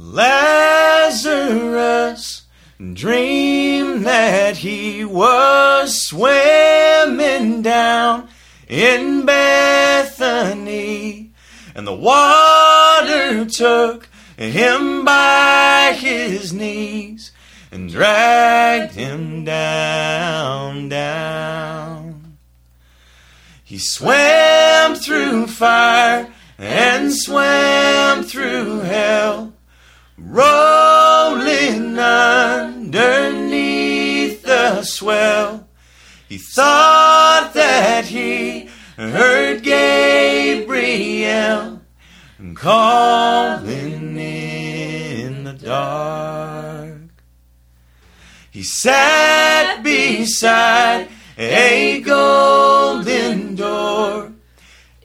Lazarus dreamed that he was swimming down in Bethany, and the water took him by his knees and dragged him down, down. He swam through fire and swam through hell, rolling underneath the swell. He thought that he heard Gabriel calling in the dark. He sat beside a golden door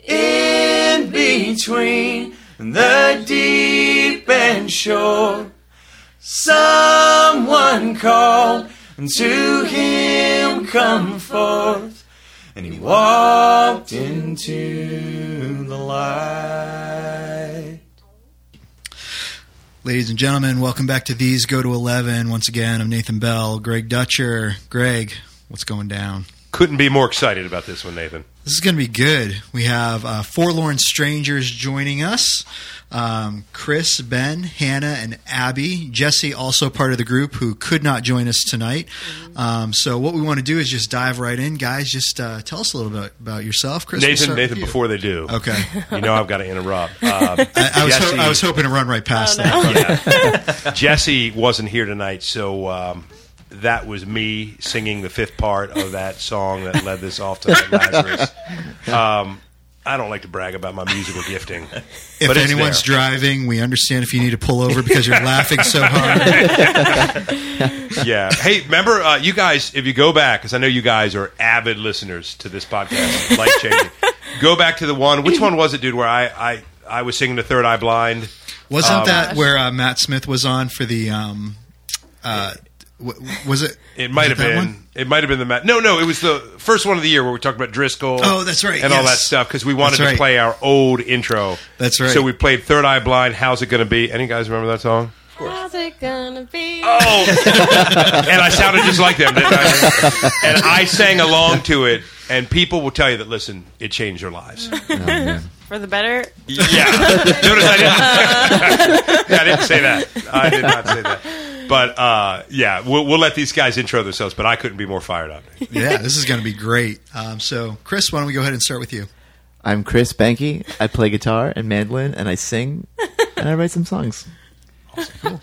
in between the deep and shore. Someone called and to him, Come forth. And he walked into the light. Ladies and gentlemen, welcome back to These Go to 11. Once again, I'm Nathan Bell, Greg Dutcher. Greg, what's going down? Couldn't be more excited about this one, Nathan. This is going to be good. We have uh, Forlorn Strangers joining us. Um, Chris, Ben, Hannah, and Abby. Jesse, also part of the group, who could not join us tonight. Um, so, what we want to do is just dive right in, guys. Just uh, tell us a little bit about yourself, Chris. we'll Nathan, Nathan, you. before they do, Okay. you know I've got to interrupt. Um, I, I was ho- Jesse- I was hoping to run right past that. yeah. Jesse wasn't here tonight, so um, that was me singing the fifth part of that song that led this off to Lazarus. Um, I don't like to brag about my musical gifting. If but anyone's driving, we understand if you need to pull over because you're laughing so hard. yeah. Hey, remember, uh, you guys, if you go back, because I know you guys are avid listeners to this podcast, life changing. go back to the one. Which one was it, dude? Where I I, I was singing the Third Eye Blind. Wasn't Um, that where uh, Matt Smith was on for the? Um, uh, was it? It might have been. one? It might have been the Matt. No, no, it was the first one of the year where we talked about Driscoll. Oh, that's right, and all that stuff because we wanted right. to play our old intro. That's right. So we played Third Eye Blind. How's it going to be? Any guys remember that song? How's it gonna be? Oh, and I sounded just like them, didn't I? And I sang along to it, and people will tell you that listen, it changed their lives. Oh, For the better? Yeah. Notice I didn't. I didn't say that. I did not say that. But uh, yeah, we'll, we'll let these guys intro themselves. But I couldn't be more fired up. Yeah, this is going to be great. Um, so, Chris, why don't we go ahead and start with you? I'm Chris Banky. I play guitar and mandolin, and I sing, and I write some songs. Cool.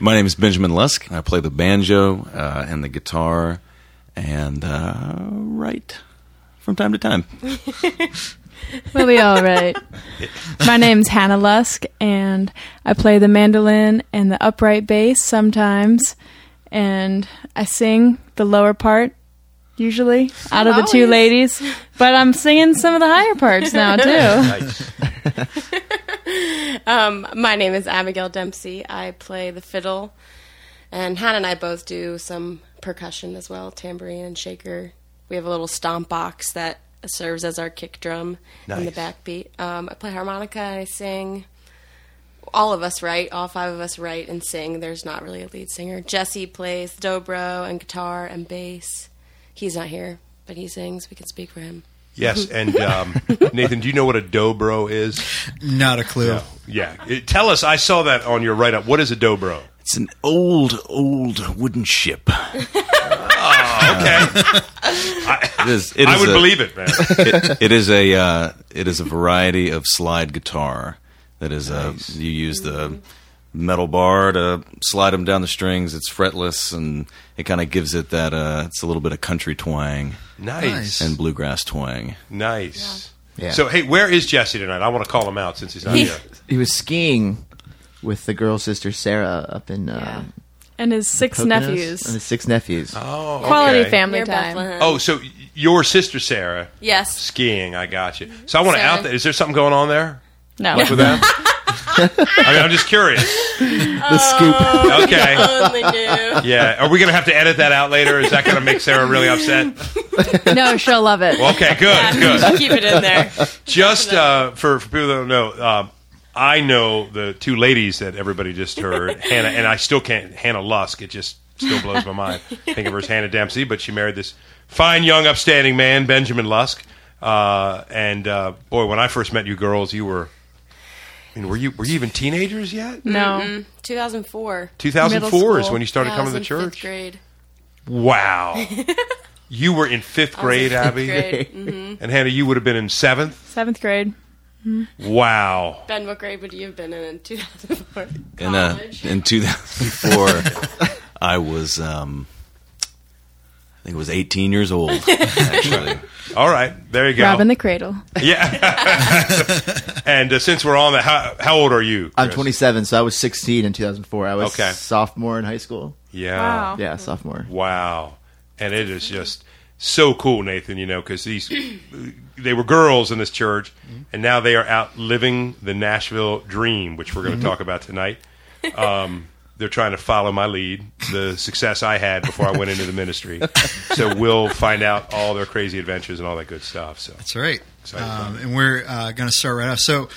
My name is Benjamin Lusk. I play the banjo uh, and the guitar and uh, write from time to time. We'll be all right. My name's Hannah Lusk, and I play the mandolin and the upright bass sometimes, and I sing the lower part usually out of the two ladies. But I'm singing some of the higher parts now too. Nice. Um, my name is Abigail Dempsey. I play the fiddle, and Hannah and I both do some percussion as well, tambourine and shaker. We have a little stomp box that serves as our kick drum and the backbeat. Um, I play harmonica and I sing. All of us write. All five of us write and sing. There's not really a lead singer. Jesse plays dobro and guitar and bass. He's not here, but he sings. We can speak for him. Yes, and um, Nathan, do you know what a dobro is? Not a clue. Yeah, It- tell us. I saw that on your write up. What is a dobro? It's an old, old wooden ship. Okay, It is, it I would a- believe it, man. it, it is a uh, it is a variety of slide guitar that is uh, you use the metal bar to slide them down the strings. It's fretless and it kind of gives it that uh, it's a little bit of country twang Nice, and bluegrass twang. nice. Yeah. So, hey, where is Jesse tonight? I want to call him out since he's not here. He was skiing with the girl sister Sarah up in uh, And his six Poconos, nephews. and his six nephews. Oh, Quality okay. family Near time. Bethlehem. Oh, so your sister Sarah Yes. skiing? I got you. So I want to out that. Is there something going on there No. with that? I mean, I'm just curious. the scoop. Okay. Only knew. Yeah. Are we going to have to edit that out later? Is that going to make Sarah really upset? no, she'll love it. Okay, good, good. Keep it in there. Just uh, for, for people that don't know, uh, I know the two ladies that everybody just heard, Hannah, and I still can't. Hannah Lusk. It just still blows my mind. Think of her as Hannah Dempsey, but she married this fine, young, upstanding man, Benjamin Lusk. Uh, and uh, boy, when I first met you girls, you were. I mean, were you were you even teenagers yet? No. 2004. 2004 is when you started Yeah, I coming was to in the fifth church. grade. Wow. you were in fifth I was in grade, fifth Abby, grade. Mhm. and Hannah, you would have been in seventh. Seventh grade. Wow. Ben, what grade would you have been in in 2004? In uh, College. in 2004, I was um, I think it was 18 years old. Actually, All right, there you go. Robbing the cradle. Yeah. and uh, since we're on that, how, how old are you? I'm Chris? 27, so I was 16 in 2004. I was Okay. sophomore in high school. Yeah. Wow. Yeah, sophomore. Wow. And it is just so cool, Nathan, you know, because these, they were girls in this church, and now they are out living the Nashville dream, which we're going to talk about tonight. Um, they're trying to follow my lead, the success I had before I went into the ministry. So we'll find out all their crazy adventures and all that good stuff. So That's right. Um, and we're uh, going to start right off. So,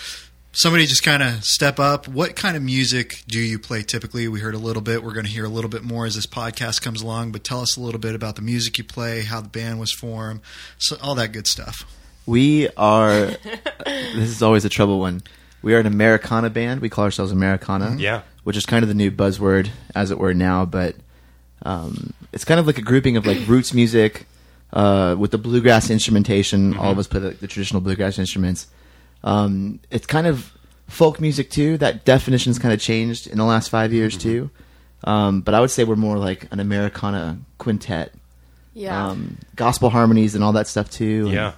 somebody just kind of step up. What kind of music do you play typically? We heard a little bit. We're going to hear a little bit more as this podcast comes along. But tell us a little bit about the music you play, how the band was formed, so all that good stuff. We are. this is always a trouble one. We are an Americana band. We call ourselves Americana. Yeah. Which is kind of the new buzzword, as it were now. But um, it's kind of like a grouping of like roots music uh, with the bluegrass instrumentation. All of us play the, the traditional bluegrass instruments. Um, it's kind of folk music too. That definition's kind of changed in the last five years too. Um, but I would say we're more like an Americana quintet. Yeah. Um, gospel harmonies and all that stuff too. and- yeah.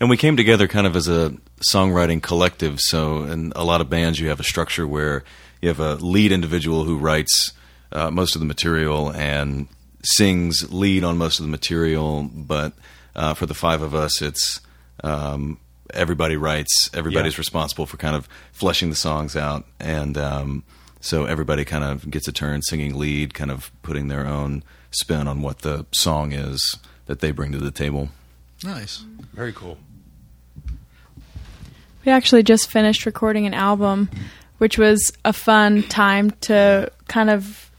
and we came together kind of as a songwriting collective. So, in a lot of bands, you have a structure where you have a lead individual who writes uh, most of the material and sings lead on most of the material. But uh, for the five of us, it's um, everybody writes. Everybody's Yeah. responsible for kind of fleshing the songs out, and um, so everybody kind of gets a turn singing lead, kind of putting their own spin on what the song is that they bring to the table. Nice. Very cool. We actually just finished recording an album, which was a fun time to kind of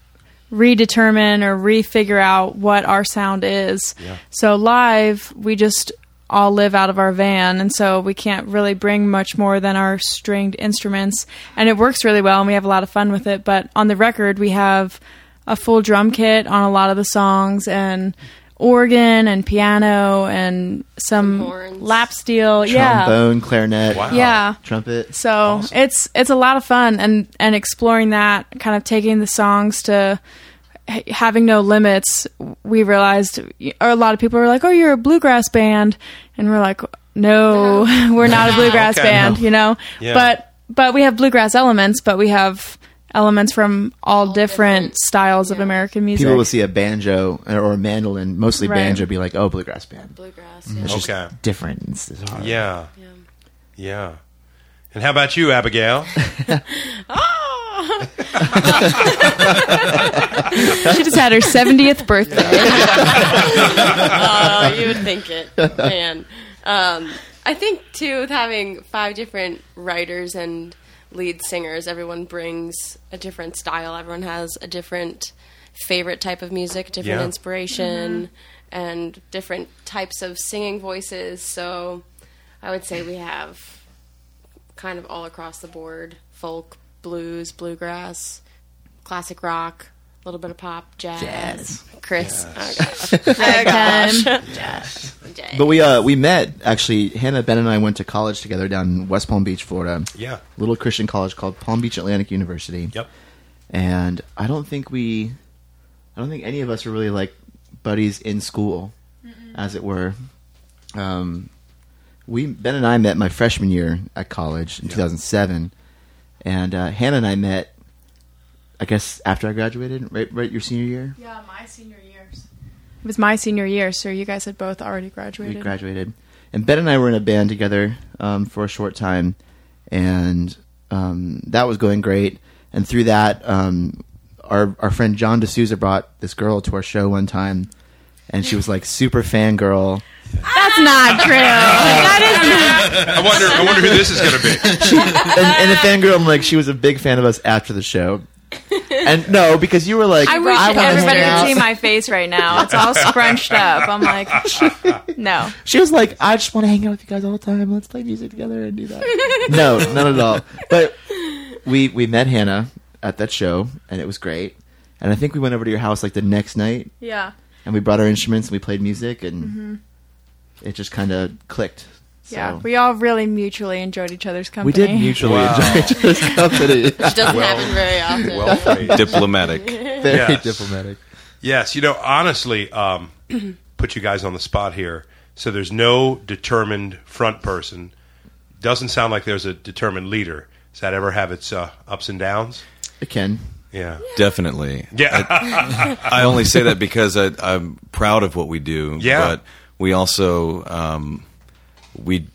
redetermine or refigure out what our sound is. Yeah. So live, we just all live out of our van, and so we can't really bring much more than our stringed instruments. And it works really well, and we have a lot of fun with it. But on the record, we have a full drum kit on a lot of the songs, and organ and piano and some, Some horns. lap steel. Yeah. trombone, clarinet, Wow. Yeah. trumpet. So Awesome. it's it's a lot of fun and and exploring that, kind of taking the songs to h- having no limits. We realized, or a lot of people were like, "Oh, you're a bluegrass band," and we're like, "No, we're not a bluegrass Okay. band," you know. Yeah. But but we have bluegrass elements, but we have elements from all, All different, different. styles of American music. People will see a banjo or a mandolin, mostly Right. banjo, be like, "Oh, bluegrass band." Bluegrass. Yeah. It's just Okay. different. It's, it's. Yeah. Yeah. Yeah. And how about you, Abigail? Ah! she just had her seventieth birthday. oh, you would think it, man. Um, I think too, with having five different writers and lead singers, everyone brings a different style. Everyone has a different favorite type of music, different Yeah. inspiration, and different types of singing voices. So, I would say we have kind of all across the board: folk, blues, bluegrass, classic rock. A little bit of pop, jazz. Jazz. Chris, oh gosh, oh gosh. jazz. But we uh we met actually. Hannah, Ben, and I went to college together down in West Palm Beach, Florida. Yeah. Little Christian college called Palm Beach Atlantic University. Yep. And I don't think we, I don't think any of us were really like buddies in school, as it were. Um, we Ben and I met my freshman year at college in 2007, and uh, Hannah and I met. I guess after I graduated, right, right, your senior year, Yeah, my senior years. It was my senior year, so you guys had both already graduated. we graduated, and Ben and I were in a band together um, for a short time, and um, that was going great. And through that, um, our our friend John D'Souza brought this girl to our show one time, and she was like super fangirl. That's not true. That is not. I wonder. I wonder who this is going to be. and, and the fangirl, I'm like, she was a big fan of us after the show. And no, because you were like, I wish wanna everybody hang could see out. my face right now. It's all scrunched up. I'm like, no. She was like, I just want to hang out with you guys all the time. Let's play music together and do that. no, none at all. But we we met Hannah at that show, and it was great. And I think we went over to your house like the next night, Yeah. and we brought our instruments and we played music, and mm-hmm. It just kind of clicked. So Yeah. We all really mutually enjoyed each other's company. we did mutually Wow. enjoy each other's company. Which doesn't happen very often. Well played. Diplomatic. Very Yes. diplomatic. Yes, you know, honestly, um, put you guys on the spot here. So there's no determined front person. Doesn't sound like there's a determined leader. Does that ever have its uh, ups and downs? It can. Yeah. Definitely. Yeah. I only say that because I, I'm proud of what we do. Yeah. But we also um, we.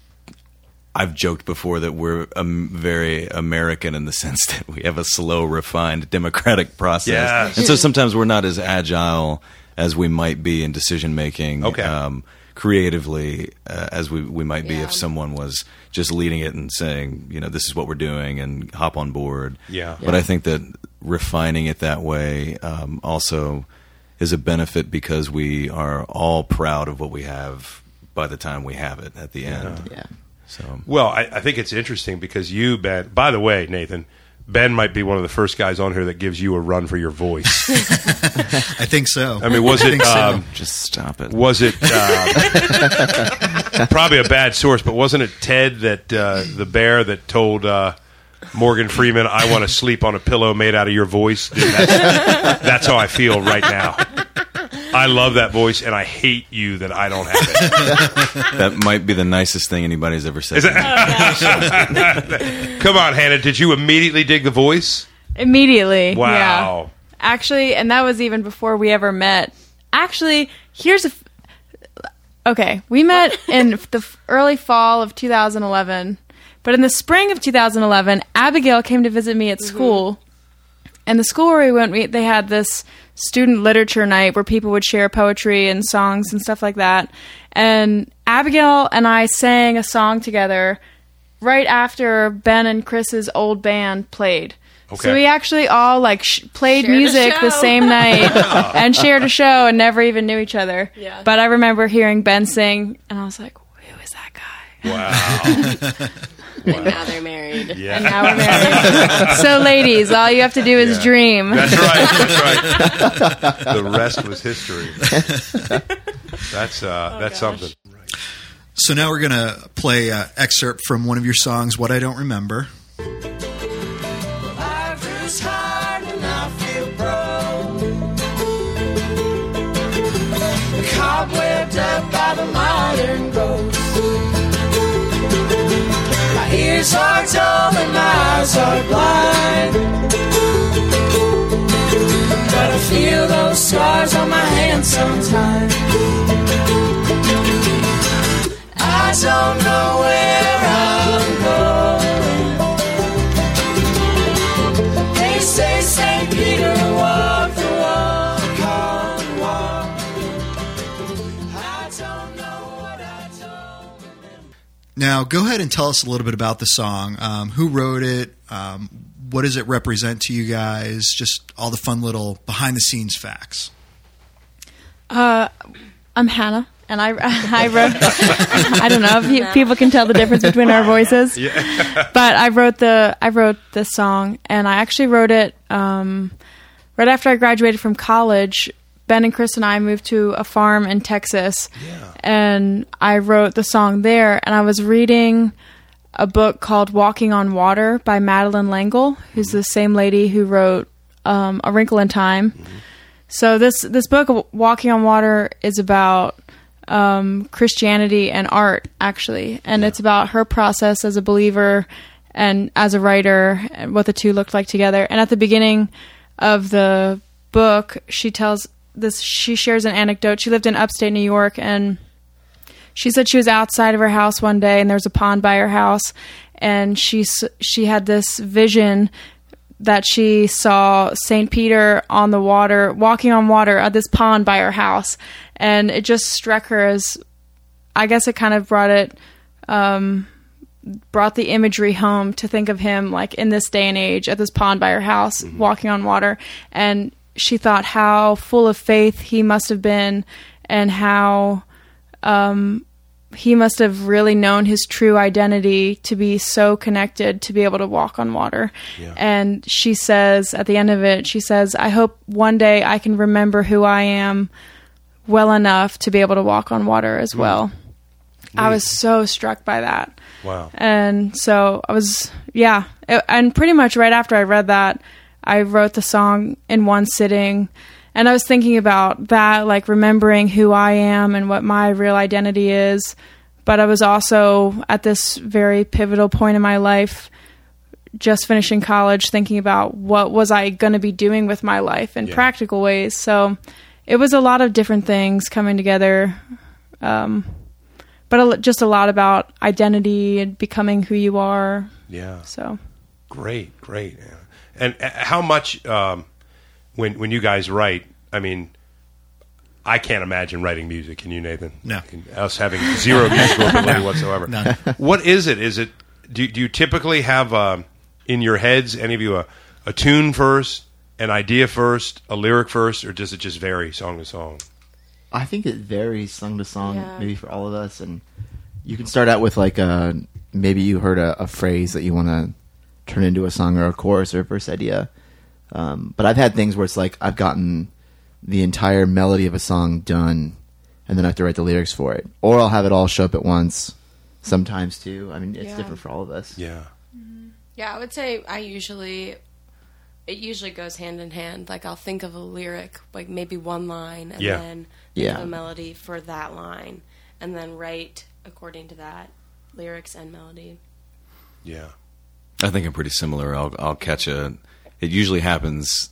I've joked before that we're um, very American in the sense that we have a slow, refined, democratic process, Yes. and so sometimes we're not as agile as we might be in decision making. Okay. Um, creatively uh, as we we might be Yeah. if someone was just leading it and saying, you know, this is what we're doing and hop on board. Yeah. But I think that refining it that way um, also is a benefit because we are all proud of what we have by the time we have it at the end. Yeah. So Well, I, I think it's interesting because you, Ben. By the way, Nathan, Ben might be one of the first guys on here that gives you a run for your voice. I think so. I mean, was it think so. um, just stop it. was it uh, probably a bad source? But wasn't it Ted that uh, the bear that told uh, Morgan Freeman, "I want to sleep on a pillow made out of your voice"? Dude, that's, that's how I feel right now. I love that voice, and I hate you that I don't have it. That might be the nicest thing anybody's ever said. Is to. Oh, Come on, Hannah. Did you immediately dig the voice? Immediately. Wow. Yeah. Actually, and that was even before we ever met. Actually, here's a. F- okay, we met in the early fall of 2011, but in the spring of 2011, Abigail came to visit me at mm-hmm. school. And the school where we went, we, they had this student literature night where people would share poetry and songs and stuff like that. And Abigail and I sang a song together right after Ben and Chris's old band played. Okay. So we actually all like sh- played Shared music the same night and shared a show and never even knew each other. Yeah. But I remember hearing Ben sing, and I was like, "Who is that guy?" Wow. And now they're married. And Yeah. now we're married. so, ladies, all you have to do is Yeah. dream. That's right. That's right. the rest was history. That's uh, that's something. So now we're going to play an excerpt from one of your songs, What I Don't Remember. Ears are dull and my eyes are blind. I feel those scars on my hands sometimes. I don't know where I'm Now, go ahead and tell us a little bit about the song. Um, who wrote it? Um, what does it represent to you guys? Just all the fun little behind the scenes facts. Uh, I'm Hannah, and I I wrote. I don't know if you, people can tell the difference between our voices. Yeah. But I wrote the I wrote the song, and I actually wrote it um, right after I graduated from college. Ben and Chris and I moved to a farm in Texas, and I wrote the song there. And I was reading a book called Walking on Water by Madeleine L'Engle, who's the same lady who wrote um, A Wrinkle in Time. So this this book, Walking on Water, is about um, Christianity and art, actually, and it's about her process as a believer and as a writer, and what the two looked like together. And at the beginning of the book, she tells this. She shares an anecdote. She lived in upstate New York, and she said she was outside of her house one day, and there was a pond by her house, and she she had this vision that she saw St. Peter on the water, walking on water at this pond by her house. And it just struck her as I guess it kind of brought it um, brought the imagery home to think of him like in this day and age at this pond by her house walking on water and she thought how full of faith he must have been and how um, he must have really known his true identity to be so connected to be able to walk on water. And she says at the end of it, she says, I hope one day I can remember who I am well enough to be able to walk on water as well. I was so struck by that. Wow. And so I was, yeah. It- and pretty much right after I read that, I wrote the song in one sitting. And I was thinking about that, like remembering who I am and what my real identity is. But I was also at this very pivotal point in my life, just finishing college, thinking about what was I going to be doing with my life in Yeah. practical ways. So it was a lot of different things coming together. Um, but a, just a lot about identity and becoming who you are. Yeah. So Great, great. Yeah. And uh, how much um, when when you guys write? I mean, I can't imagine writing music. Can you, Nathan? No. And us having zero musical ability whatsoever. None. What is it? Is it do, do you typically have um, in your heads any of you a, a tune first, an idea first, a lyric first, or does it just vary song to song? I think it varies song to song, Yeah. maybe for all of us. And you can start out with like a maybe you heard a, a phrase that you want to turn into a song or a chorus or a verse idea. Um, but I've had things where it's like I've gotten the entire melody of a song done, and then I have to write the lyrics for it, or I'll have it all show up at once. Sometimes too. I mean, it's Yeah. different for all of us. Yeah. Yeah, I would say I usually it usually goes hand in hand. Like I'll think of a lyric, like maybe one line, and Yeah. then think Yeah. of a melody for that line, and then write according to that lyrics and melody. Yeah. I think I'm pretty similar. I'll I'll catch a. It usually happens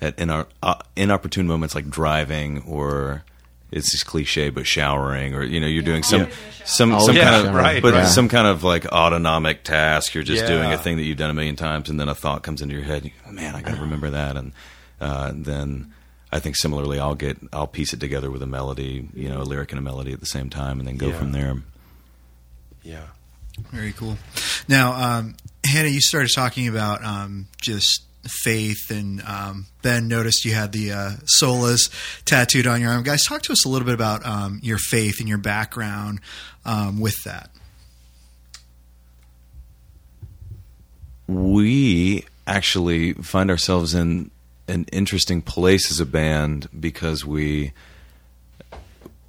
at in our uh, inopportune moments like driving or it's just cliche, but showering or you know you're doing some Yeah. some some Yeah, kind of right, but right. some kind of like autonomic task. You're just doing a thing that you've done a million times, and then a thought comes into your head. You, Man, I got to remember that, and uh, then. I think similarly, I'll get I'll piece it together with a melody, you know, a lyric and a melody at the same time, and then go Yeah. from there. Yeah. Very cool. Now, um, Hannah, you started talking about um, just faith, and um, Ben noticed you had the uh, solas tattooed on your arm. Guys, talk to us a little bit about um, your faith and your background um, with that. we actually find ourselves in an interesting place as a band because we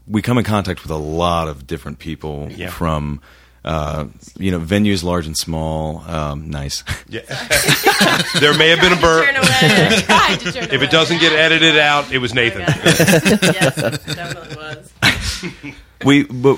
we come in contact with a lot of different people Yeah. from uh, you know venues large and small. Um, nice. Yeah. there may have been a burp. Turn away. I tried to turn If it doesn't get edited out, it was Nathan. yes, it definitely was. we but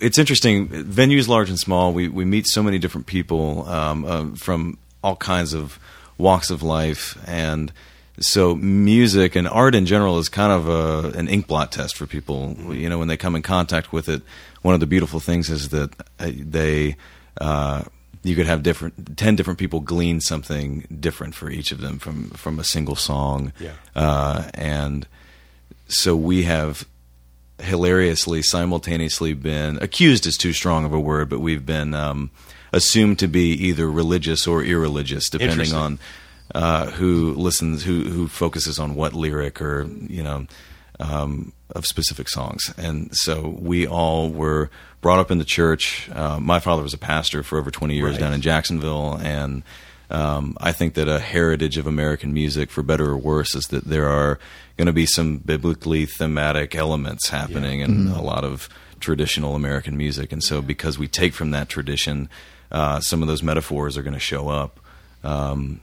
it's interesting venues large and small we we meet so many different people um, uh, from all kinds of walks of life and so music and art in general is kind of a, an ink blot test for people. You know when they come in contact with it one of the beautiful things is that uh, they uh, you could have different 10 different people glean something different for each of them from from a single song. Yeah. uh, and so we have hilariously simultaneously been accused is too strong of a word, but we've been um, assumed to be either religious or irreligious, depending on uh, who listens, who who focuses on what lyric or you know um, of specific songs. And so we all were brought up in the church. Uh, my father was a pastor for over twenty years Right. down in Jacksonville, and um, I think that a heritage of American music, for better or worse, is that there are going to be some biblically thematic elements happening in a lot of traditional American music. And so, because we take from that tradition, uh, some of those metaphors are going to show up, um,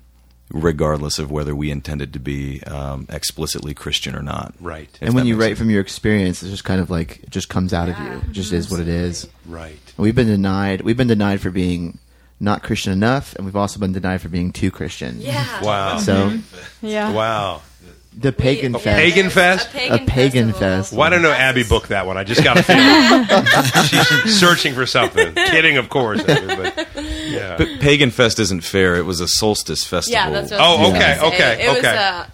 regardless of whether we intended to be um, explicitly Christian or not. Right. And when you write sense. from your experience, it's just kind of like it just comes out of you. It just is what it is. Right. We've been denied. We've been denied for being not Christian enough, and we've also been denied for being too Christian. Yeah. Wow. So Yeah. Wow. The pagan We- fest. Pagan fest? A pagan, A pagan festival. fest. Why don't know Abby booked that one? I just got a feeling she's searching for something. Kidding, of course. Abby, but yeah. But Pagan Fest isn't fair. It was a solstice festival. Yeah, that's what Oh, I was okay, gonna say. okay, It was okay. a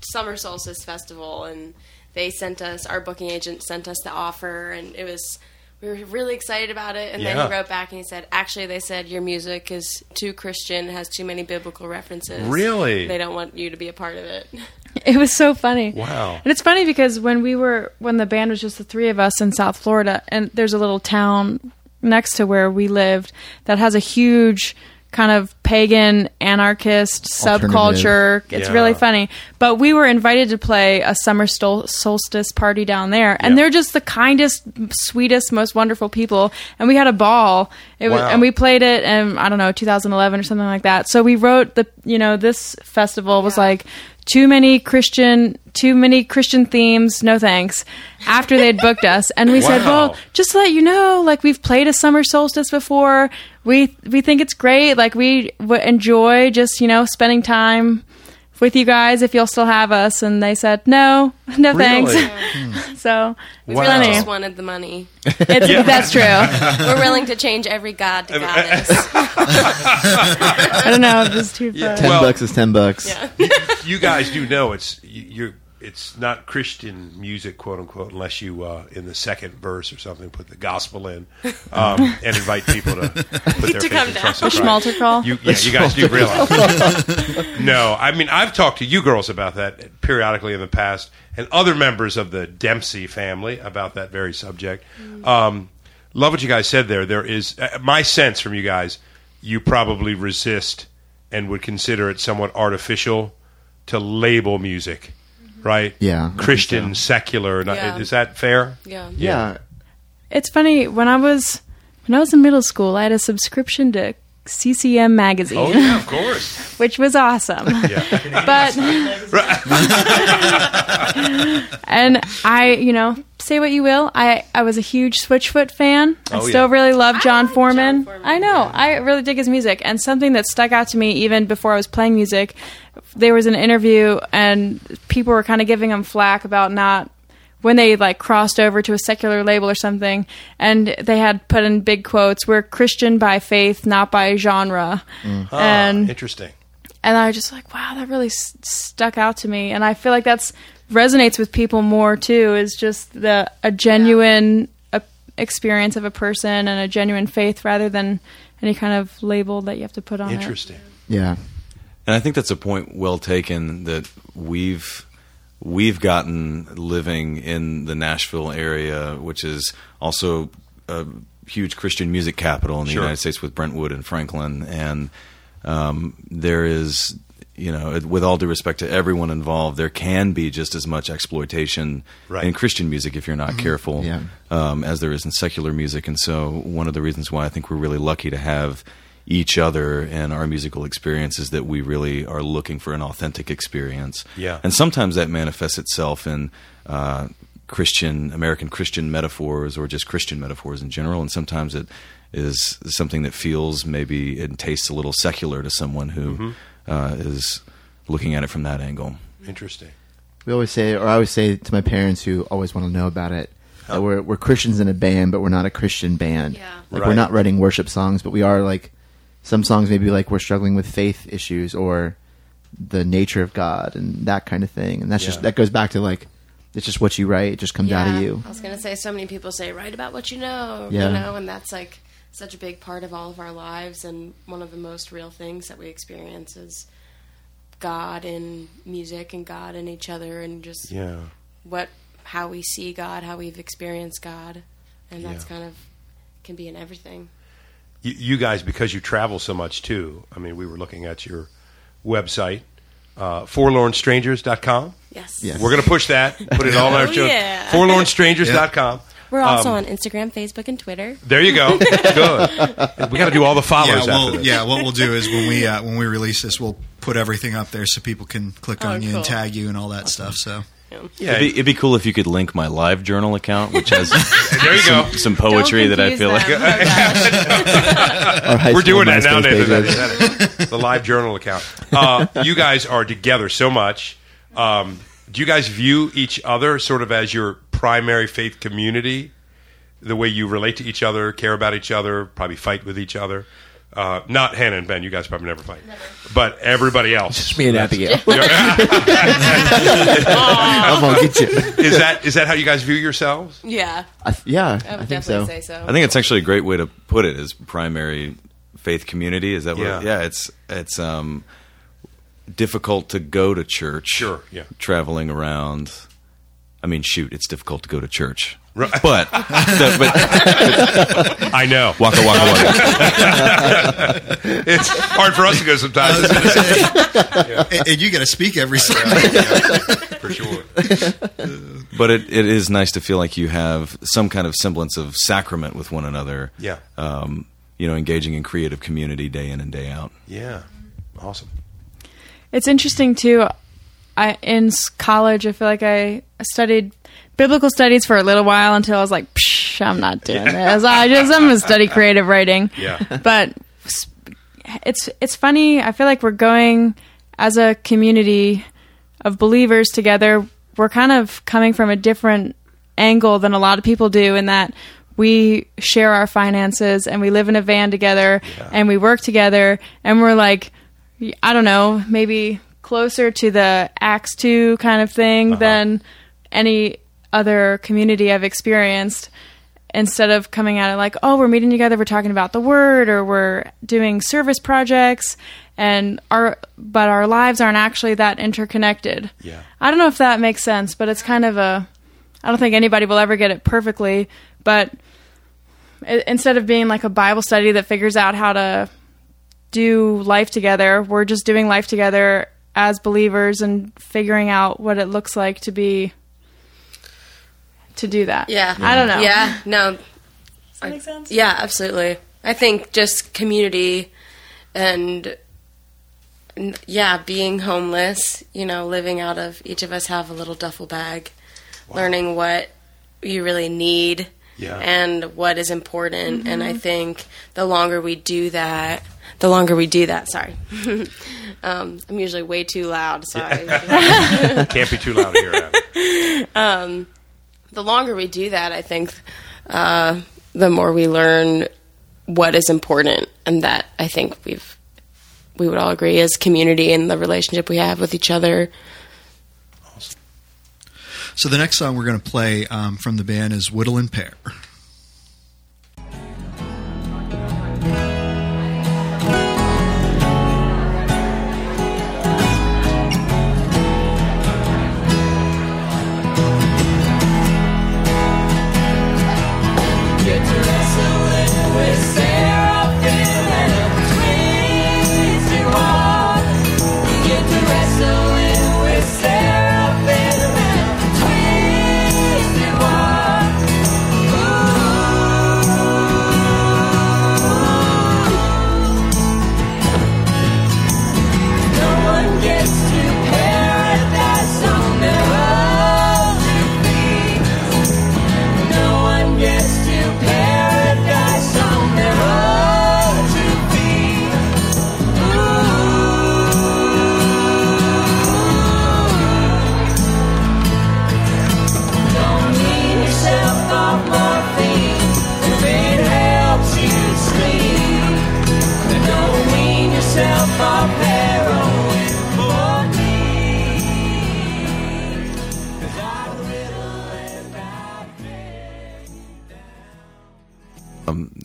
summer solstice festival, and they sent us our booking agent sent us the offer, and it was we were really excited about it. And then Yeah. he wrote back and he said, actually, they said your music is too Christian, has too many biblical references. Really? They don't want you to be a part of it. It was so funny. Wow. And it's funny because when we were when the band was just the three of us in South Florida, and there's a little town next to where we lived that has a huge kind of pagan anarchist subculture. It's Yeah. really funny. But we were invited to play a summer stol- solstice party down there, and Yeah. they're just the kindest, sweetest, most wonderful people. And we had a ball. It was, Wow. and we played it in I don't know 2011 or something like that. So we wrote the you know this festival was Yeah. like too many Christian too many Christian themes, no thanks. After they'd booked us, and we said, "Well, just to let you know, like we've played a summer solstice before. We we think it's great. Like we w- enjoy just you know spending time with you guys if you'll still have us." And they said, "No, no Really? thanks." Hmm. so it's Wow. We funny. just wanted the money. It's, That's true. We're willing to change every god to goddess. I don't know this is too far. Ten Well- bucks is ten bucks. you guys do know it's you- you're it's not Christian music, quote unquote, unless you uh, in the second verse or something put the gospel in um, and invite people to put their To faith come and down. trust in Christ. schmalter call. You, yeah, you guys do realize. no, I mean I've talked to you girls about that periodically in the past, and other members of the Dempsey family about that very subject. Um, love what you guys said there. There is uh, my sense from you guys. You probably resist and would consider it somewhat artificial to label music, right? Yeah, I think Christian, secular. Not, uh, Yeah. Is that fair? Yeah. Yeah. It's funny when I was when I was in middle school, I had a subscription to CCM magazine, Oh yeah, of course. which was awesome. Yeah. But and I, you know, say what you will, I I was a huge Switchfoot fan. I Oh, still yeah. really love Jon like Foreman. Jon Foreman. I know. I really dig his music. And something that stuck out to me even before I was playing music, there was an interview and people were kind of giving him flack about not when they like crossed over to a secular label or something and they had put in big quotes we're christian by faith not by genre Ah, and interesting. and I was just like, wow, that really s- stuck out to me, and I feel like that's resonates with people more too. Is just the a genuine uh, experience of a person and a genuine faith rather than any kind of label that you have to put on it. Interesting. Yeah. And I think that's a point well taken that we've we've gotten living in the Nashville area, which is also a huge Christian music capital in the Sure. United States with Brentwood and Franklin, and um, there is. You know, with all due respect to everyone involved, there can be just as much exploitation Right. in Christian music if you're not careful, Yeah. um, as there is in secular music. And so, one of the reasons why I think we're really lucky to have each other and our musical experiences that we really are looking for an authentic experience. Yeah. And sometimes that manifests itself in uh, Christian, American Christian metaphors or just Christian metaphors in general. And sometimes it is something that feels maybe it tastes a little secular to someone who Mm-hmm. uh, is looking at it from that angle. Interesting. We always say, or I always say to my parents who always want to know about it, that we're we're Christians in a band, but we're not a Christian band. Yeah. Like Right. we're not writing worship songs, but we are like some songs maybe like we're struggling with faith issues or the nature of God and that kind of thing. And that's Yeah. just that goes back to like it's just what you write, it just comes out of you. I was gonna say, so many people say, write about what you know, Yeah. you know, and that's like such a big part of all of our lives, and one of the most real things that we experience is God in music and God in each other, and just Yeah. what how we see God, how we've experienced God, and that's Yeah. kind of can be in everything. You, you guys, because you travel so much too, I mean, we were looking at your website, uh, forlornstrangers.com. Yes. Yes. We're going to push that, put it all in our Oh, show. yeah. Forlornstrangers.com. We're also Um, on Instagram, Facebook, and Twitter. There you go. Good. We got to do all the Yeah, follows well, after this. yeah. What we'll do is when we uh, when we release this, we'll put everything up there so people can click Oh, on you cool. and tag you and all that stuff. So Yeah. It'd be, it'd be cool if you could link my live journal account, which has there you go. some poetry that I confuse feel like. them. Oh, gosh. Our high We're doing that MySpace nowadays. pages. the live journal account. Uh, you guys are together so much. Um, do you guys view each other sort of as your primary faith community? The way you relate to each other, care about each other, probably fight with each other. Uh, not Hannah and Ben. You guys probably never fight. But everybody else. Just me and That's- Abigail. I'm gonna get you. Is that is that how you guys view yourselves? Yeah, I th- yeah, I I, would think definitely so. say so. I think it's actually a great way to put it is primary faith community. Is that what? Yeah. Yeah, it's it's um, difficult to go to church. Sure, yeah. traveling around. I mean, shoot, it's difficult to go to church. Right. But, but I know. waka waka waka. It's hard for us to go sometimes. and, and you got to speak every Sunday. for sure. But it, it is nice to feel like you have some kind of semblance of sacrament with one another. Yeah. Um, you know, engaging in creative community day in and day out. Yeah. Awesome. It's interesting too. I in college, I feel like I studied biblical studies for a little while until I was like, Psh, I'm not doing this. I just I'm gonna study creative writing. Yeah. But it's it's funny. I feel like we're going as a community of believers together. We're kind of coming from a different angle than a lot of people do in that we share our finances and we live in a van together and we work together and we're like I don't know, maybe closer to the Acts 2 kind of thing uh-huh. than any other community I've experienced. Instead of coming at it like, oh, we're meeting together, we're talking about the word, or we're doing service projects, and our but our lives aren't actually that interconnected. Yeah. I don't know if that makes sense, but it's kind of a. I don't think anybody will ever get it perfectly, but instead of being like a Bible study that figures out how to do life together. We're just doing life together as believers and figuring out what it looks like to be to do that. Yeah. I don't know. Yeah, no. Does that make sense? Yeah, absolutely. I think just community and n- yeah, being homeless, you know, living out of each of us have a little duffel bag, learning what you really need Yeah. and what is important. And I think the longer we do that, the longer we do that, sorry. um, I'm usually way too loud, sorry. Can't be too loud here. Adam. the longer we do that, I think uh, the more we learn what is important, and that I think we've we would all agree is community and the relationship we have with each other. Awesome. So the next song we're going to play um, from the band is Whittle and Pear.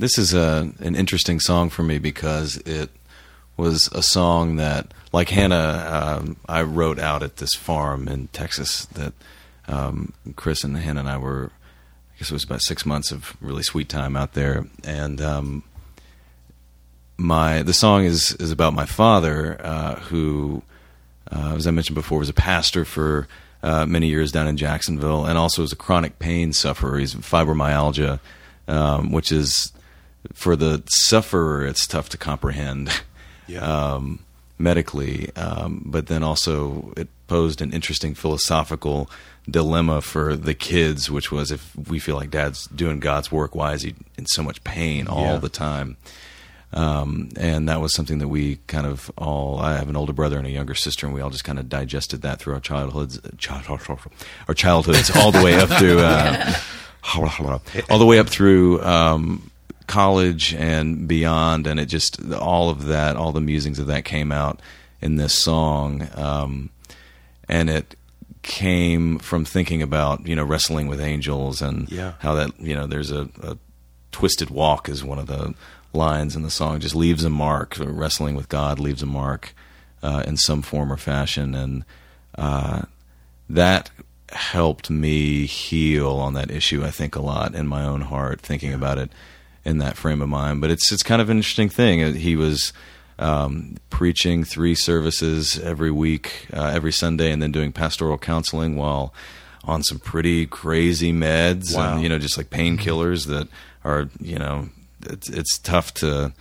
This is a, an interesting song for me because it was a song that, like Hannah, um, I wrote out at this farm in Texas that um, Chris and Hannah and I were, I guess it was about six months of really sweet time out there. And um, my the song is, is about my father, uh, who, uh, as I mentioned before, was a pastor for uh, many years down in Jacksonville, and also was a chronic pain sufferer. He's fibromyalgia, um, which is for the sufferer, it's tough to comprehend Yeah. um, medically, um, but then also it posed an interesting philosophical dilemma for the kids, which was if we feel like dad's doing God's work, why is he in so much pain all Yeah. the time? Um, and that was something that we kind of all. I have an older brother and a younger sister, and we all just kind of digested that through our childhoods, our childhoods, all the way up through, uh, all the way up through um, college and beyond, and it just all of that, all the musings of that came out in this song, um, and it came from thinking about you know wrestling with angels and Yeah. how that you know there's a, a twisted walk is one of the lines in the song. Just leaves a mark. Wrestling with god leaves a mark uh, in some form or fashion. And uh, that helped me heal on that issue i think a lot in my own heart thinking about it in that frame of mind but it's it's kind of an interesting thing Uh, he was um, preaching three services every week, uh, every Sunday, and then doing pastoral counseling while on some pretty crazy meds Wow. and you know just like painkillers that are you know it's, it's tough to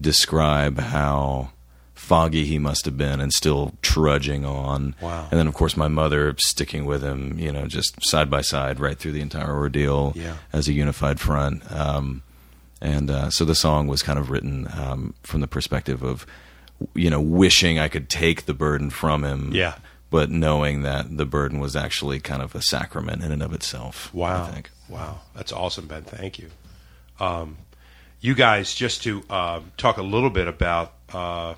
describe how foggy he must have been and still trudging on. Wow. And then of course my mother sticking with him, you know, just side by side right through the entire ordeal Yeah. as a unified front. Um, and uh, so the song was kind of written um, from the perspective of, you know, wishing I could take the burden from him. Yeah. But knowing that the burden was actually kind of a sacrament in and of itself. Wow. I think. Wow. That's awesome, Ben. Thank you. Um, you guys, just to uh, talk a little bit about uh,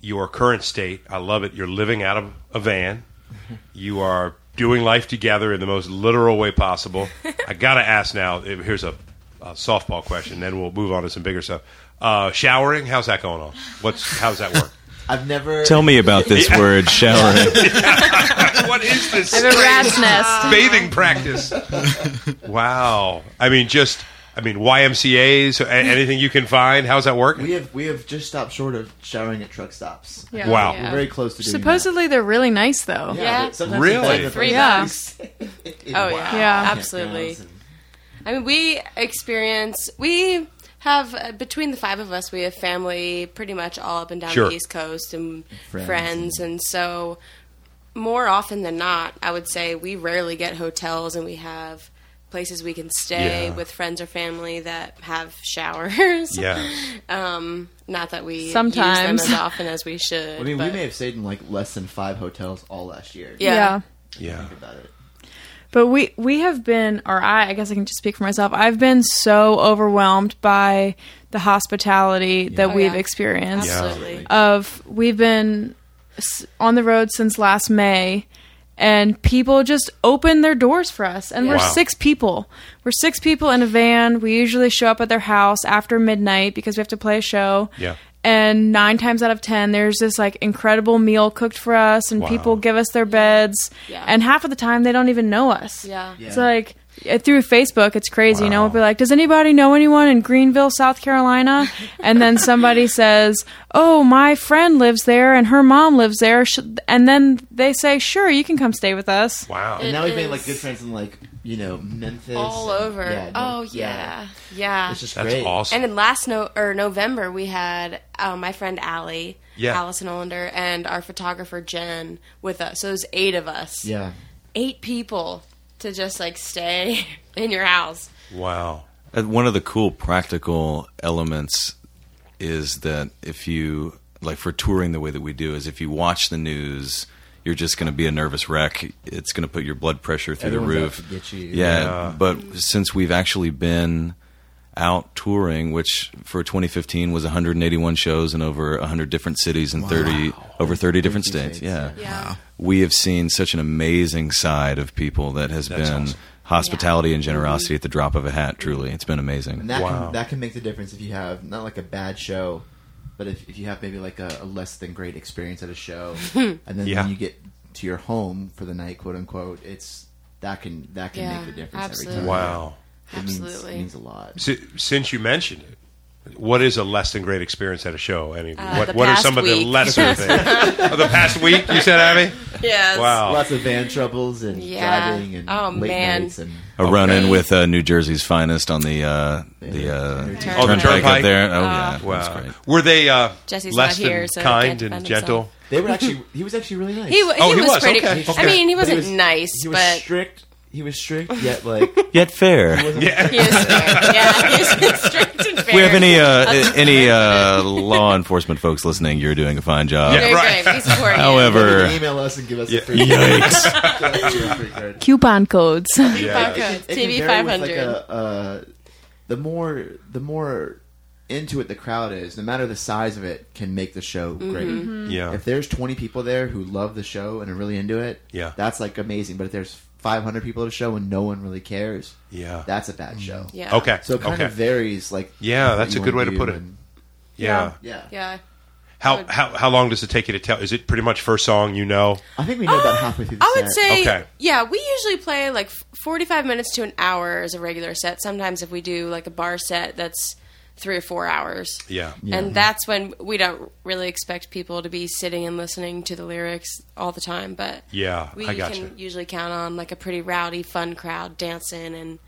your current state. I love it. You're living out of a van. You are doing life together in the most literal way possible. I got to ask now. Here's a, a softball question, then we'll move on to some bigger stuff. Uh, showering, how's that going on? What's how's that work? I've never. Tell me about this word, showering. what is this? I have a rat's nest. bathing practice. wow. I mean, just I mean YMCA's, a- anything you can find. How's that work? We have we have just stopped short of showering at truck stops. Yeah. Wow. We're very close to doing Supposedly they're really nice though. that. Yeah. but Really? it's better Three Yeah. bucks. Oh yeah, Yeah. absolutely. I mean, we experience we have uh, between the five of us, we have family pretty much all up and down Sure. the East Coast and Friends. friends, and so more often than not, I would say we rarely get hotels, and we have places we can stay Yeah. with friends or family that have showers. Yeah. Um, not that we use Sometimes. them as often as we should. I mean, we but- may have stayed in like less than five hotels all last year. Yeah. yeah. Yeah. Think about it. But we we have been, or I, I guess I can just speak for myself. I've been so overwhelmed by the hospitality that Oh, we've yeah. experienced. Absolutely. Of we've been on the road since last May, and people just open their doors for us. And we're Wow. six people. We're six people in a van. We usually show up at their house after midnight because we have to play a show. Yeah. And nine times out of ten, there's this like incredible meal cooked for us, and Wow. people give us their beds. Yeah. And half of the time, they don't even know us. Yeah. It's like through Facebook, it's crazy. You know, we'll be like, "Does anybody know anyone in Greenville, South Carolina?" and then somebody says, "Oh, my friend lives there, and her mom lives there." And then they say, "Sure, you can come stay with us." Wow. And It now we've made like good friends in like you know Memphis, all and- over. yeah, oh no- yeah, yeah. It's just That's great. awesome. And in last no or November, we had uh, my friend Allie, Yeah. Allison Olander, and our photographer Jen with us. So it was eight of us, Yeah, eight people to just like stay in your house. wow. Uh, One of the cool practical elements is that if you like for touring the way that we do is if you watch the news, you're just going to be a nervous wreck. It's going to put your blood pressure through Everyone's the out roof. to get you. Yeah, Yeah. but since we've actually been out touring, which for 2015 was 181 shows in over 100 different cities in 30 over 30 different 30 states. states, Yeah. Yeah. We have seen such an amazing side of people that has That's been awesome. hospitality and generosity at the drop of a hat. Truly, it's been amazing. and that Wow. can that can make the difference if you have not like a bad show, but if, if you have maybe like a, a less than great experience at a show, and then Yeah. when you get to your home for the night, quote unquote, it's that can that can Yeah, make the difference absolutely. every time. Wow. It means, Absolutely. it means a lot. Si- since you mentioned it, what is a less than great experience at a show? Any, Uh, what what are past some of the week. lesser things? of the past week, you said, Abby? Yes. Wow. Lots of van troubles and Yeah. driving and Oh, late man. nights and A run in with uh, New Jersey's finest on the uh, the uh, Oh, the turnpike turnpike? up there. Oh yeah, Wow. great. Were they uh, Jesse's less not here, than so kind and gentle? himself. they were actually he was actually really nice. He, w- Oh, he, he was, was, pretty. okay, okay. I mean, he But wasn't nice, He was but strict. He was strict, yet like Yet fair. Yeah. he was fair. Yeah, he was strict and fair. We have any uh, any uh, law enforcement folks listening, you're doing a fine job. Yeah. Very right. good. We support you. However, They can email us and give us Yeah. a free Yikes. Give us a free card. Coupon codes. Yeah. Okay. It can TV vary five with, hundred. Like a, uh, the more the more into it the crowd is, no matter the size of it, can make the show mm-hmm. great. Mm-hmm. Yeah. If there's 20 people there who love the show and are really into it, Yeah. that's like amazing. But if there's 500 people at a show and no one really cares, Yeah. that's a bad show. Mm-hmm. Yeah. Okay. So it kind okay. of varies. Like Yeah, that's a good way to put it. and- yeah. yeah. Yeah. How, how how long does it take you to tell? Is it pretty much first song you know? I think we know about halfway through the I would set. say, Okay. yeah, we usually play like 45 minutes to an hour as a regular set. Sometimes if we do like a bar set, that's three or four hours. Yeah. And that's when we don't really expect people to be sitting and listening to the lyrics all the time. But Yeah, we I gotcha. can usually count on like a pretty rowdy, fun crowd dancing, and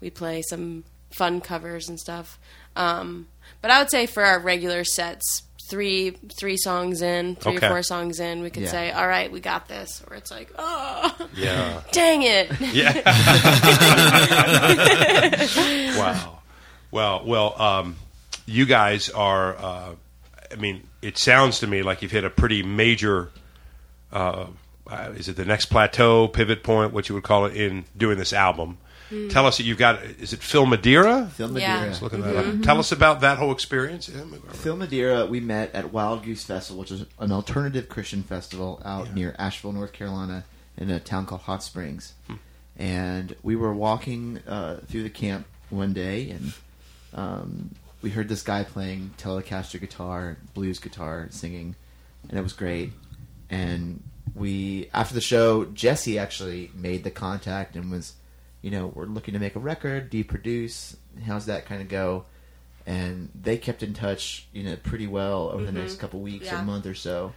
we play some fun covers and stuff. Um, but I would say for our regular sets, three three songs in, three Okay. or four songs in, we could Yeah. say, "All right, we got this," or it's like, "Oh, Yeah. dang it." Yeah. wow. Well, well, um, you guys are. Uh, I mean, it sounds to me like you've hit a pretty major. Uh, uh, is it the next plateau, pivot point, what you would call it, in doing this album? Tell us that you've got. Is it Phil Madeira? Phil Yeah. Madeira. Just looking that up. Tell us about that whole experience. Yeah, Phil Madeira, we met at Wild Goose Festival, which is an alternative Christian festival out near Asheville, North Carolina, in a town called Hot Springs. And we were walking uh, through the camp one day, and um, we heard this guy playing Telecaster guitar, blues guitar, singing, and it was great. And we, after the show, Jesse actually made the contact and was, you know, we're looking to make a record. Do you produce? How's that kind of go? and they kept in touch, you know, pretty well over the next couple weeks Yeah. or month or so.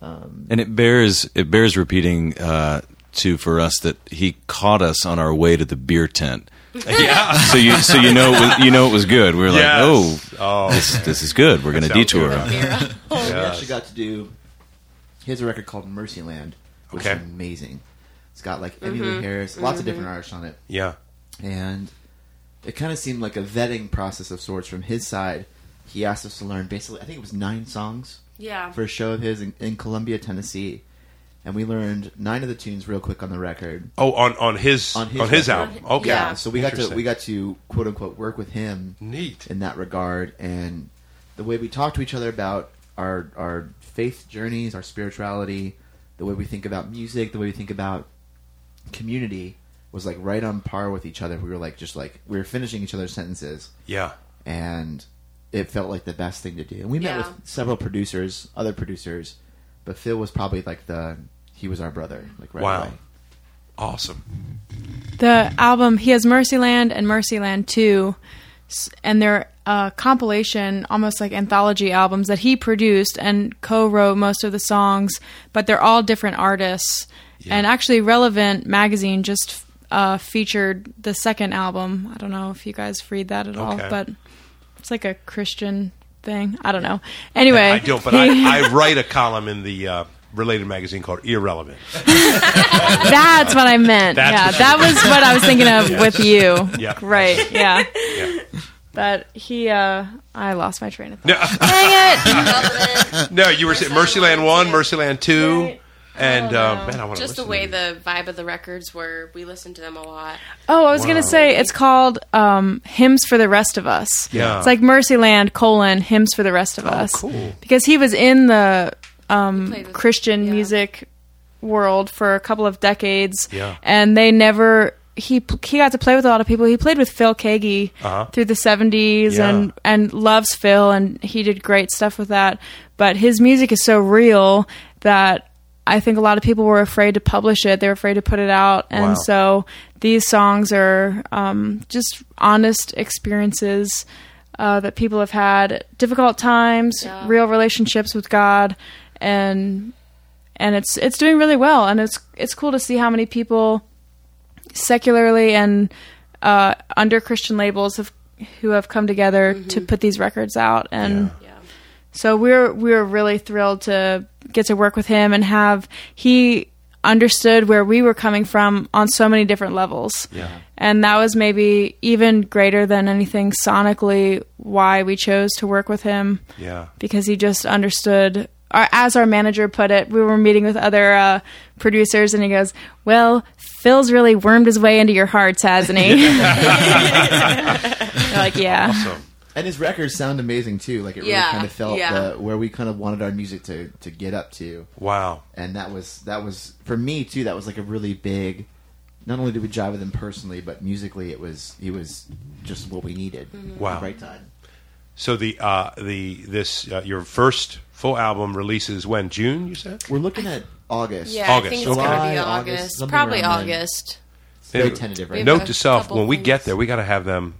And it bears it bears repeating uh, too for us that he caught us on our way to the beer tent. Yeah. So you so you know it was, you know it was good. We were like, Yes. oh, Oh, this this is good. We're going to sounds detour. good. We oh, Yes. actually got to do. He has a record called Mercyland, which Okay. is amazing. It's got like Emmylou mm-hmm. Harris, lots of mm-hmm. different artists on it, Yeah. and it kind of seemed like a vetting process of sorts from his side. He asked us to learn basically, I think it was nine songs Yeah. for a show of his in, in Columbia, Tennessee, and we learned nine of the tunes real quick on the record. Oh, on on his On on his his, album. Okay. Yeah, so we got to we got to quote unquote work with him neat. in that regard and the way we talk to each other about our our faith journeys, our spirituality, the way we think about music, the way we think about community was like right on par with each other. We were like just like we were finishing each other's sentences Yeah. and it felt like the best thing to do. And we met with several producers, other producers, but Phil was probably like the he was our brother, like right Wow. away. Awesome. The album he has Mercyland and Mercyland Two, and they're a compilation, almost like anthology albums that he produced and co-wrote most of the songs. But they're all different artists, and actually, Relevant magazine just uh, featured the second album. I don't know if you guys read that at all, but it's like a Christian thing. I don't know. Anyway, I don't, but I, I write a column in the uh, related magazine called Irrelevant. That's what I meant. That's yeah, that was what I was thinking of with you. Yeah. Right. Yeah. Yeah. But he, uh, I lost my train of thought. No, Dang it! no, you were saying Mercyland one, Mercyland two, Right. And Oh, um, man, I want to Just the way the vibe of the records were, we listened to them a lot. Oh, I was Wow. gonna say it's called um, "Hymns for the Rest of Us." Yeah. It's like Mercyland colon Hymns for the Rest of Us. cool. Because he was in the um, with- Christian yeah. music world for a couple of decades. Yeah. And they never. He he got to play with a lot of people. He played with Phil Keaggy Uh-huh. through the seventies Yeah. and and loves Phil and he did great stuff with that. But his music is so real that I think a lot of people were afraid to publish it. They were afraid to put it out, and Wow. so these songs are um, just honest experiences uh, that people have had, difficult times, Yeah. real relationships with God, and and it's it's doing really well. And it's it's cool to see how many people secularly and uh, under Christian labels have who have come together to put these records out and. Yeah. So we're we're really thrilled to get to work with him and have he understood where we were coming from on so many different levels. Yeah. And that was maybe even greater than anything sonically why we chose to work with him Yeah. because he just understood our, as our manager put it, we were meeting with other uh, producers, and he goes, "Well, Phil's really wormed his way into your hearts, hasn't he?" Like, yeah. So, And his records sound amazing too. Like it really Yeah, kind of felt yeah. the, where we kind of wanted our music to, to get up to. wow. and that was that was for me too. That was like a really big. Not only did we jive with him personally, but musically, it was he was just what we needed. Mm-hmm. Wow. right time. So the uh, the this uh, your first full album releases when June? You said. We're looking at August. Yeah, August, I think it's going to July, be August, August. something Probably around then. August. It's very tentative right We've now. Note have to a self: couple when we get things. there, we got to have them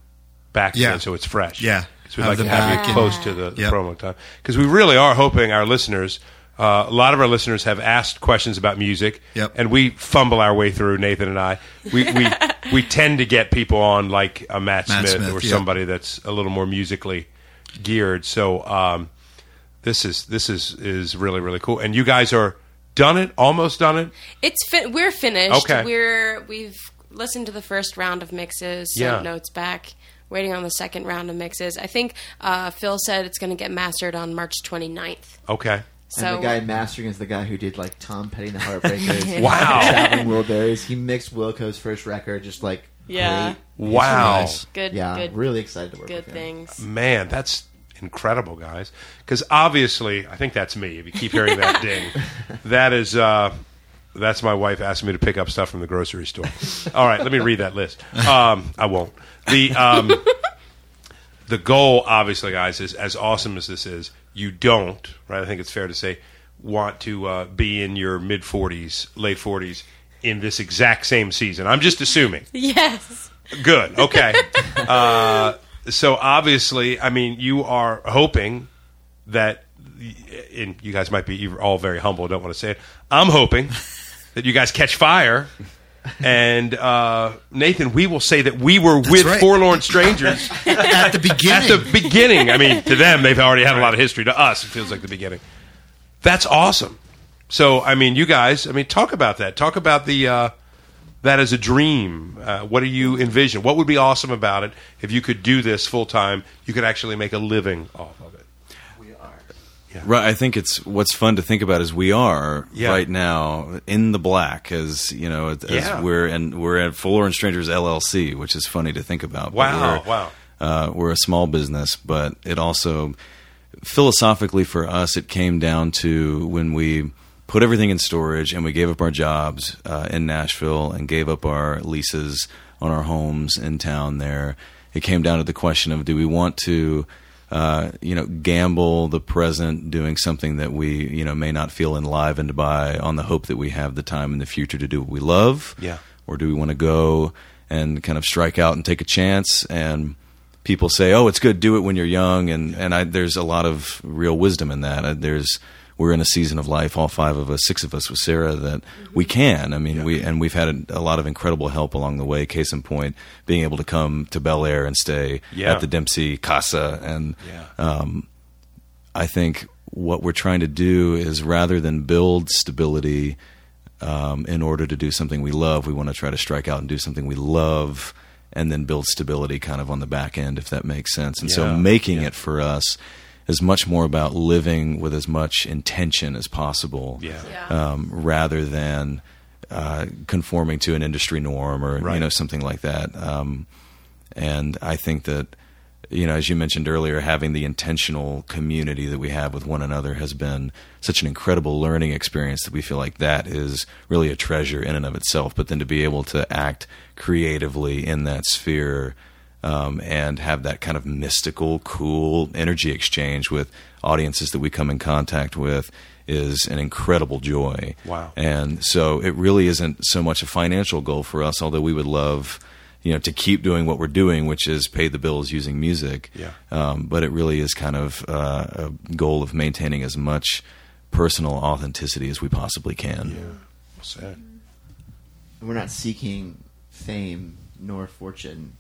back Yeah. then so it's fresh. Yeah. because we Have like to have back you close to the, the Yep. promo time. Because we really are hoping our listeners. Uh, a lot of our listeners have asked questions about music, Yep. and we fumble our way through. Nathan and I, we we, we tend to get people on like a Matt, Matt Smith, Smith, or yep. somebody that's a little more musically geared. So um, this is this is is really really cool. And you guys are done it, almost done it. It's fin- we're finished. Okay. We're we've listened to the first round of mixes, sent Yeah. notes back, waiting on the second round of mixes. I think uh, Phil said it's going to get mastered on March 29th. Okay. So and the guy mastering is the guy who did like Tom Petty and the Heartbreakers. Wow. Traveling Wilburys. He mixed Wilco's first record, just like Yeah. great. Wow. Nice. good, Yeah, good, really excited to work good with him. things. Man, that's incredible, guys. Because obviously, I think that's me. If you keep hearing that ding, that is uh, that's my wife asking me to pick up stuff from the grocery store. All right, let me read that list. Um, I won't. The um, the goal, obviously, guys, is as awesome as this is. You don't, right? I think it's fair to say, want to uh, be in your mid forties, late forties in this exact same season. I'm just assuming. Yes. Good. Okay. uh, so obviously, I mean, you are hoping that, and you guys might be all very humble. Don't want to say it. I'm hoping that you guys catch fire. And uh, Nathan, we will say that we were with right. forlorn strangers At the beginning. at the beginning. I mean, to them, they've already had a lot of history. To us, it feels like the beginning. That's awesome. So, I mean, you guys, I mean, talk about that. Talk about the uh, that as a dream. Uh, what do you envision? What would be awesome about it if you could do this full time? You could actually make a living off of it. Right. I think it's what's fun to think about is we are Yeah. right now in the black as you know as Yeah. we're and we're at Forlorn Strangers LLC, which is funny to think about. Wow, we're, wow. Uh, we're a small business, but it also philosophically for us it came down to when we put everything in storage and we gave up our jobs uh, in Nashville and gave up our leases on our homes in town there. It came down to the question of do we want to uh, you know, gamble the present doing something that we, you know, may not feel enlivened by on the hope that we have the time in the future to do what we love? Yeah. Or do we want to go and kind of strike out and take a chance? And people say, oh, it's good, do it when you're young. And, and I, there's a lot of real wisdom in that. Uh, There's, we're in a season of life, all five of us, six of us with Sarah, that we can. I mean, we and we've had a, a lot of incredible help along the way. Case in point, being able to come to Bel Air and stay Yeah. at the Dempsey Casa, and Yeah. um, I think what we're trying to do is rather than build stability um, in order to do something we love, we want to try to strike out and do something we love, and then build stability kind of on the back end, if that makes sense. And Yeah. so, making it for us is much more about living with as much intention as possible, Yeah. Yeah. um, rather than uh, conforming to an industry norm or Right. you know something like that. Um, and I think that you know, as you mentioned earlier, having the intentional community that we have with one another has been such an incredible learning experience that we feel like that is really a treasure in and of itself. But then to be able to act creatively in that sphere um, and have that kind of mystical, cool energy exchange with audiences that we come in contact with is an incredible joy. Wow. And so it really isn't so much a financial goal for us, although we would love, you know, to keep doing what we're doing, which is pay the bills using music. Yeah. Um, but it really is kind of uh, a goal of maintaining as much personal authenticity as we possibly can. Yeah. Well said. We're not seeking fame nor fortune.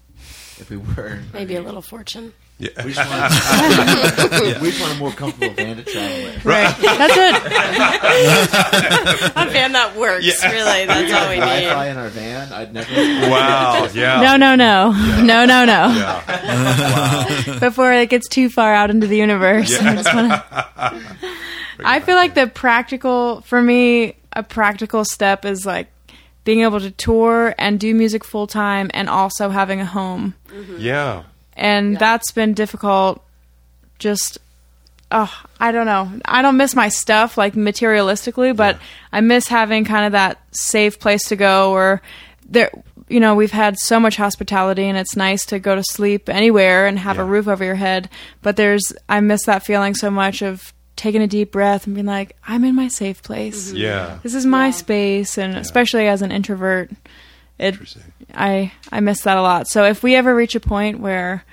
If we were, Maybe a little fortune. we just want, we just want a more comfortable van to travel with. Right. That's it. A van that works, really. That's all we Wi-Fi need. in our van. I'd never. Wow. Yeah. No, no, no. No, no, no. Before it gets too far out into the universe. I just wanna- I feel like the practical for me, a practical step is like being able to tour and do music full time and also having a home. Mm-hmm. Yeah. And that's been difficult just oh, I don't know. I don't miss my stuff like materialistically, but I miss having kind of that safe place to go or there you know, we've had so much hospitality and it's nice to go to sleep anywhere and have a roof over your head, but there's I miss that feeling so much of taking a deep breath and being like, I'm in my safe place. Mm-hmm. Yeah. This is my space and especially as an introvert, it I I miss that a lot. So if we ever reach a point where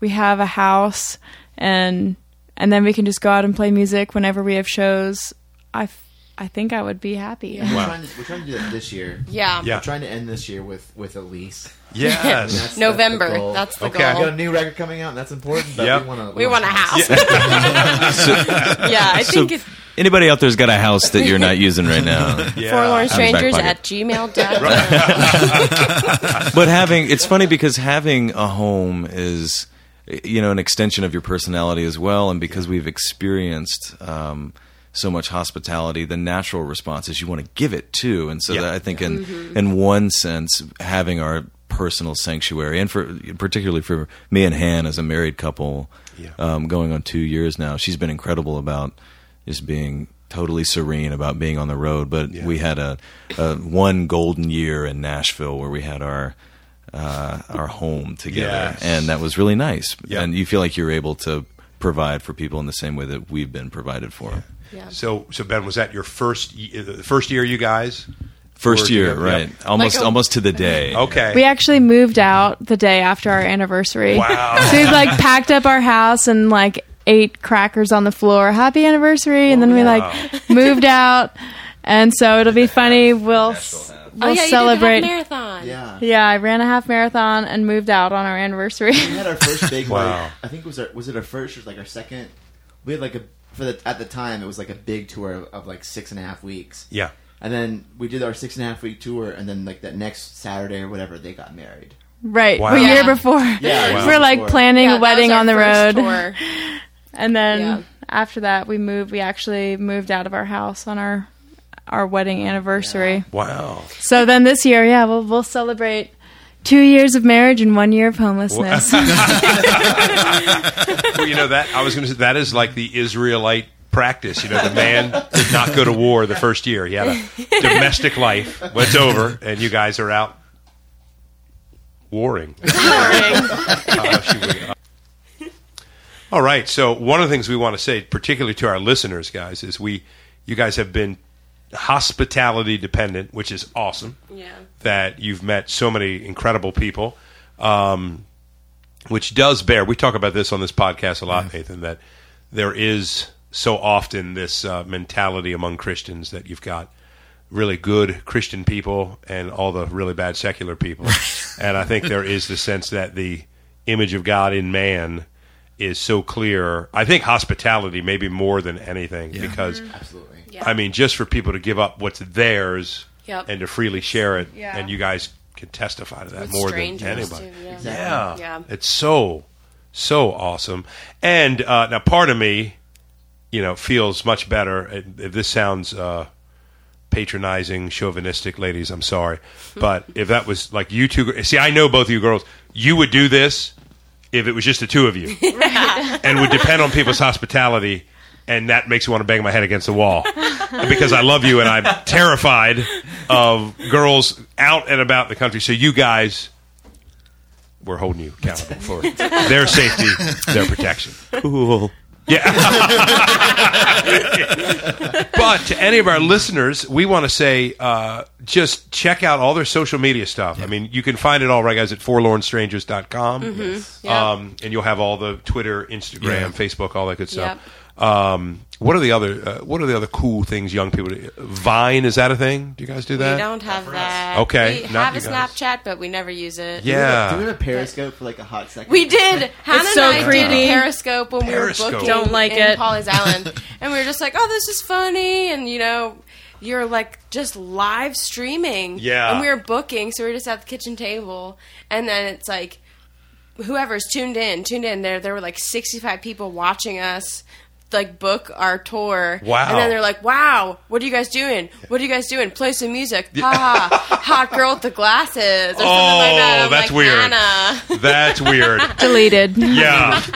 we have a house and and then we can just go out and play music whenever we have shows, I f- I think I would be happy. We're, trying to, we're trying to do that this year. Yeah. Yeah. We're trying to end this year with with a lease. And Yes. that's- November. That's the goal. That's the Okay. We got a new record coming out, and that's important. But Yep. we want to. We want a house. yeah, I So, think it's anybody out there's got a house that you're not using right now. yeah. forlorn back strangers pocket. at gmail.com. but having it's funny because having a home is you know an extension of your personality as well and because we've experienced um, so much hospitality the natural response is you want to give it too and so Yeah. that i think in in one sense having our personal sanctuary and for particularly for me and han as a married couple Yeah. um, going on two years now she's been incredible about just being totally serene about being on the road but Yeah. we had a, a one golden year in Nashville where we had our uh, our home together, Yes. and that was really nice. Yeah. And you feel like you're able to provide for people in the same way that we've been provided for. Yeah. So, so Ben, was that your first the first year you guys? First Were year, together? right? Yep. Almost, Like a- almost to the day. Okay. We actually moved out the day after our anniversary. Wow. So we like packed up our house and like ate crackers on the floor. Happy anniversary! And then we like moved out. And so it'll be funny. We'll we'll oh yeah, celebrate. you did the half marathon. Yeah. yeah, I ran a half marathon and moved out on our anniversary. We had our first big. Wow. Like, I think it was our was it our first or like our second. We had like a for the at the time it was like a big tour of, of like six and a half weeks. Yeah. And then we did our six and a half week tour, and then like that next Saturday or whatever, they got married. right, Wow. a year Yeah. before. Yeah, Wow. We're like Before. planning Yeah, a wedding that on the our first road. tour. And then Yeah. after that, we moved. We actually moved out of our house on our our wedding anniversary. Wow. So then this year, yeah, we'll we'll celebrate two years of marriage and one year of homelessness. Well, you know that I was going to say that is like the Israelite practice. You know, the man did not go to war the first year. He had a domestic life. Well, it's over, and you guys are out warring. Uh, she would- uh, all right. So one of the things we want to say, particularly to our listeners, guys, is we, you guys have been hospitality dependent, which is awesome Yeah. that you've met so many incredible people, um, which does bear. We talk about this on this podcast a lot, Nathan. That there is so often this uh, mentality among Christians that you've got really good Christian people and all the really bad secular people, and I think there is the sense that the image of God in man is so clear. I think hospitality maybe more than anything because. Absolutely. I mean, just for people to give up what's theirs Yep. and to freely share it, Yeah. and you guys can testify to that With more than anybody. too, yeah. Exactly. Yeah. Yeah. it's so so awesome. And uh, now, part of me, you know, feels much better. If this sounds uh, patronizing, chauvinistic, ladies, I'm sorry, but if that was like you two, see, I know both of you girls, you would do this if it was just the two of you, and would depend on people's hospitality. And that makes me want to bang my head against the wall because I love you and I'm terrified of girls out and about the country. So you guys, we're holding you accountable for their safety, their protection. Cool. Yeah. but to any of our listeners, we want to say uh, just check out all their social media stuff. I mean, you can find it all right, guys, at forlornstrangers.com. Yeah. Um, and you'll have all the Twitter, Instagram, Yeah. Facebook, all that good stuff. Um, what are the other uh, What are the other cool things young people do? Vine is that a thing? Do you guys do that? We don't have that. Okay, We not have a. Snapchat, but we never use it. Yeah. Do we have a Periscope for like a hot second? We did. Hannah so and I did creepy. a Periscope when Periscope. we were booking Don't like in it. Pawleys Island, and we were just like, "Oh, this is funny," and you know, you're like just live streaming. Yeah. And we were booking, so we were just at the kitchen table, and then it's like, whoever's tuned in, tuned in. There, there were like 65 people watching us like book our tour. Wow. And then they're like, "Wow, what are you guys doing? What are you guys doing? Play some music." Ha ha. Hot girl with the glasses or something like that. Oh, I'm that's like, weird. Hannah. That's weird. Deleted. Yeah.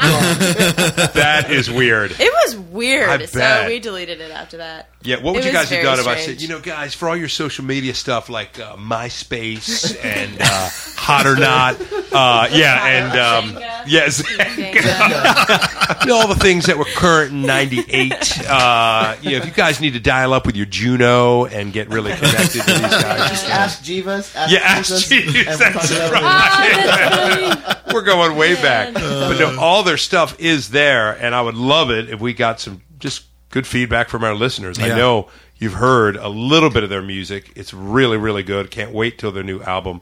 that is weird. It was weird. I So bet. we deleted it after that. Yeah, what would It you guys have very done if I said, you know, guys, for all your social media stuff like uh, MySpace and uh, Hot or Not, uh, yeah, and um, yes, Jenga. you know, all the things that were current in '98. Uh, you know, if you guys need to dial up with your Juno and get really connected to these guys, Just ask Jeeves. Ask Yeah, ask Jesus, Jeeves, and we'll that's talk about right. it. we're going way back. But no, all their stuff is there, and I would love it if we got some just good feedback from our listeners. I know you've heard a little bit of their music; it's really, really good. Can't wait till their new album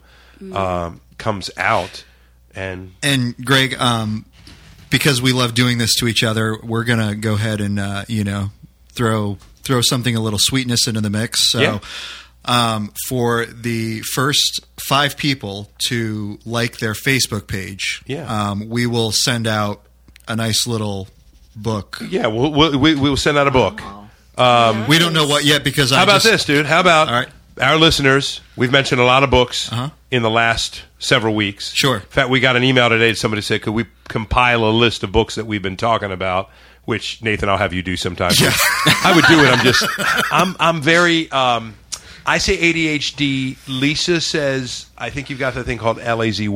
um, comes out. And And Greg, um, because we love doing this to each other, we're gonna go ahead and uh, you know throw throw something a little sweetness into the mix. So. Yeah. Um, for the first five people to like their Facebook page, Yeah. um, we will send out a nice little book. yeah, we'll, we'll, we, we'll send out a book. We don't know what yet because How about just, this, dude? How about All right. Our listeners? We've mentioned a lot of books Uh-huh. in the last several weeks. Sure. In fact, we got an email today. Somebody said, "Could we compile a list of books that we've been talking about?" Which Nathan, I'll have you do sometime. I would do it. I'm just, I'm, I'm very. Um, I say ADHD. Lisa says I think you've got the thing called LAZY.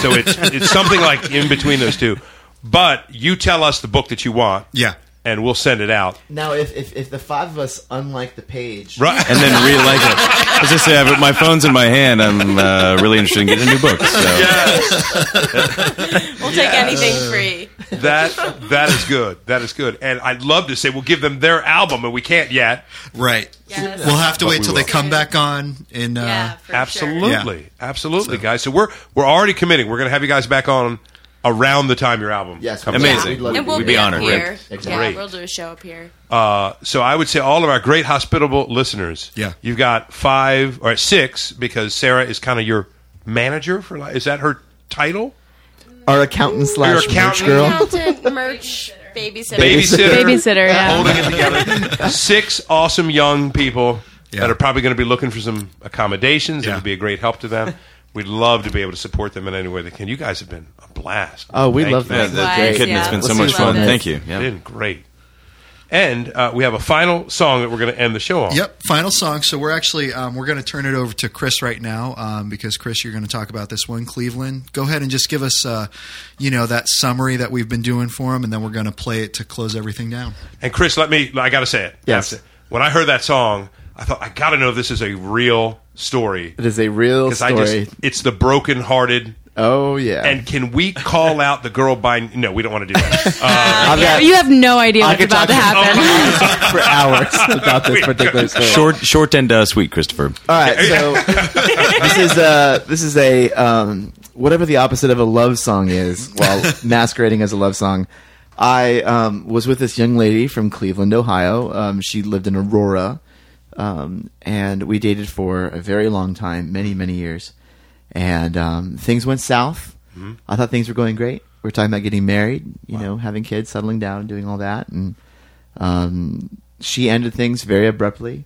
so it's it's something like in between those two. But you tell us the book that you want, Yeah. And we'll send it out. Now, if, if if the five of us unlike the page, Right. and then really like it. I was just say, I- my phone's in my hand. I'm uh, really interested in getting a new book. So We'll take anything free. That that is good. That is good. And I'd love to say we'll give them their album, and we can't yet. Right. Yes. We'll have to But wait we till they come back on in uh, Yeah, for Absolutely, Yeah. absolutely, guys. So we're we're already committing. We're going to have you guys back on around the time your album Yes, comes Amazing. out. We'd love And we'll We'd be, be honored. here. Exactly. Yeah, Great. we'll do a show up here. Uh, so I would say all of our great hospitable listeners. Yeah. you've got five or six because Sarah is kind of your manager for. li- Is that her title? our accountant slash merch accountant. girl. Accountant, merch, babysitter. Babysitter. Babysitter, yeah. Holding it together. Six awesome young people Yeah. that are probably going to be looking for some accommodations. It Yeah. would be a great help to them. We'd love to be able to support them in any way they can. You guys have been a blast. Oh, we Thank love you. yeah, that. that's Wise, kidding. yeah. It's been so Let's much see fun. what Thank you. Yeah. Been great. And uh, we have a final song that we're going to end the show on. Yep, final song. So we're actually um, we're going to turn it over to Chris right now um, because Chris, you're going to talk about this one, Cleveland. Go ahead and just give us, uh, you know, that summary that we've been doing for him, and then we're going to play it to close everything down. And Chris, let me. I got to say it. Yes. I have to- When I heard that song, I thought I got to know if this is a real story It is a real because I story. just it's the broken-hearted. oh yeah. And can we call out the girl by? No, we don't want to do that. Uh, I've Yeah, got you have no idea I what's about to talk- happen. for hours about this particular story. Short, short and uh, sweet, Christopher. All right, so this is uh this is a um, whatever the opposite of a love song is, while masquerading as a love song. I um, was with this young lady from Cleveland, Ohio. Um, she lived in Aurora, um, and we dated for a very long time, many many years. And um, things went south. I thought things were going great. We were talking about getting married, you know, having kids, settling down, doing all that, and um, she ended things very abruptly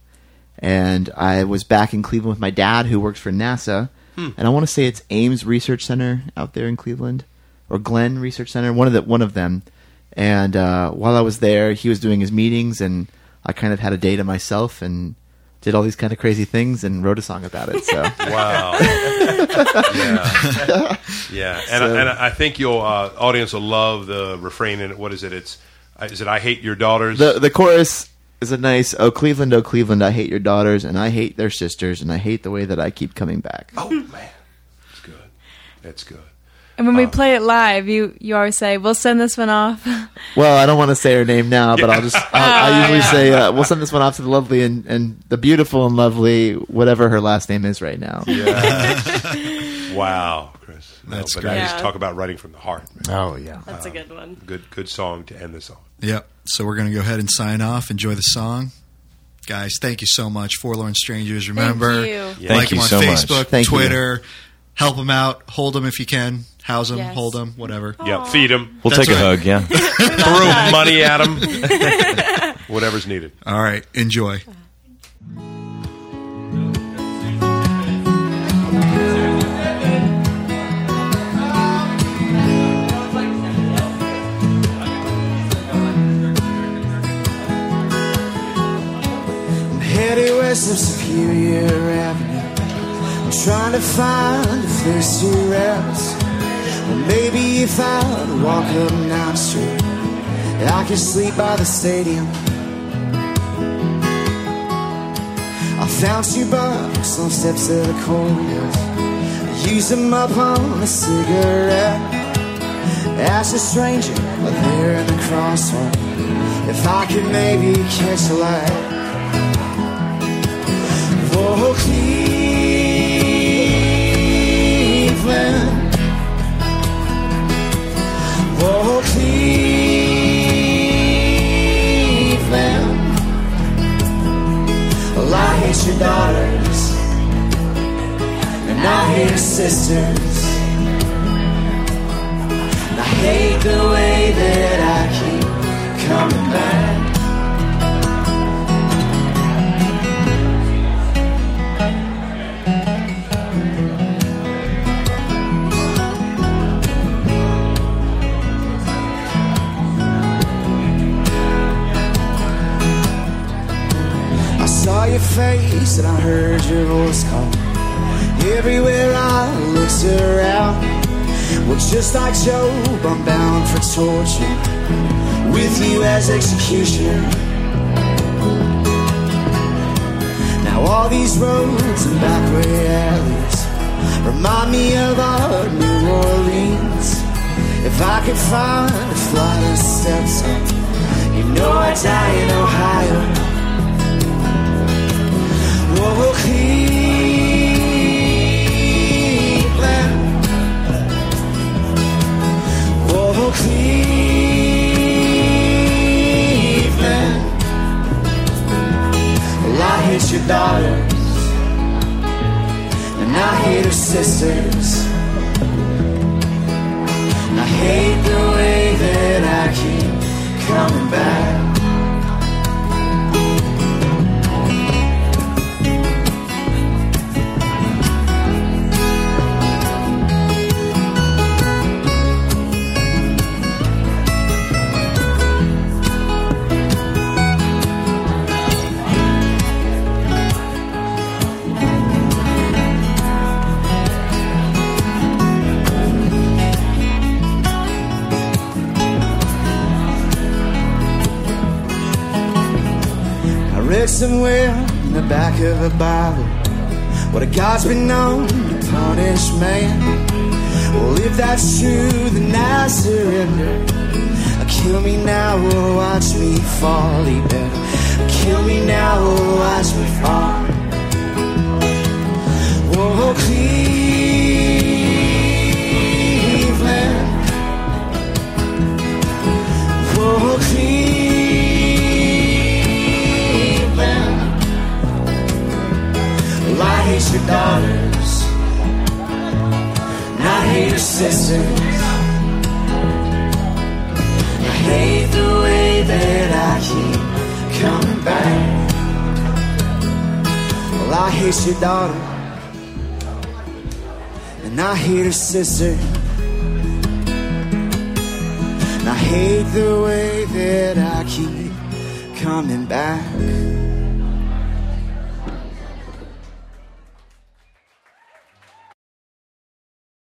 and I was back in Cleveland with my dad, who works for NASA, and I want to say it's Ames Research Center out there in Cleveland, or Glenn Research Center, one of the one of them. And uh, while I was there, he was doing his meetings, and I kind of had a day to myself and did all these kind of crazy things and wrote a song about it. So Wow. yeah. Yeah. And, So- and I think your uh, audience will love the refrain in it. What is it? It's uh, is it I hate your daughters? the the chorus is a nice "Oh Cleveland, oh Cleveland, I hate your daughters, and I hate their sisters, and I hate the way that I keep coming back." oh man, it's good. It's good. And when we play it live, you you always say, "We'll send this one off." Well, I don't want to say her name now, but I'll just I'll, I usually yeah. say uh, we'll send this one off to the lovely and, and the beautiful and lovely whatever her last name is right now. Wow, Chris. No, That's but great. Now you just Yeah. talk about writing from the heart. man. Oh yeah. That's a good one. Good, good song to end this on. Yep. So we're going to go ahead and sign off. Enjoy the song. Guys, thank you so much. Forlorn Strangers. Remember, you. like Thank them you on so much. Facebook, Thank you. Twitter. Help them out. Hold them if you can. House them, Yes. hold them, whatever. Yep, feed them, We'll That's take a right. hug. Yeah. throw money at them, whatever's needed. All right, enjoy. I'm headed west of Superior Avenue. I'm trying to find if there's two routes. Maybe if I walk up 9th Street, I could sleep by the stadium. I found two bucks on steps of the. I used them up on a cigarette. Asked a stranger up there in the crosswalk if I could maybe catch a light. Oh, your daughters, and I hate sisters. And I hate the way that I keep coming back. Face and I heard your voice call. Everywhere I looked around, well, just like Job, I'm bound for torture with you as executioner. Now all these roads and backway alleys remind me of our New Orleans. If I could find a flight of steps up, you know I'd die in Ohio. Your daughters, and I hate sisters. And I hate the way that I keep coming back. Read somewhere in the back of a Bible what a God's been known to punish man. Well, if that's true, then I surrender. Uh, Kill me now or watch me fall. He better kill me now or watch me fall. Whoa, Cleveland. Whoa, Cleveland. Hate your daughters, and I hate your sisters. I hate the way that I keep coming back. Well, I hate your daughter, and I hate her sister. And I hate the way that I keep coming back.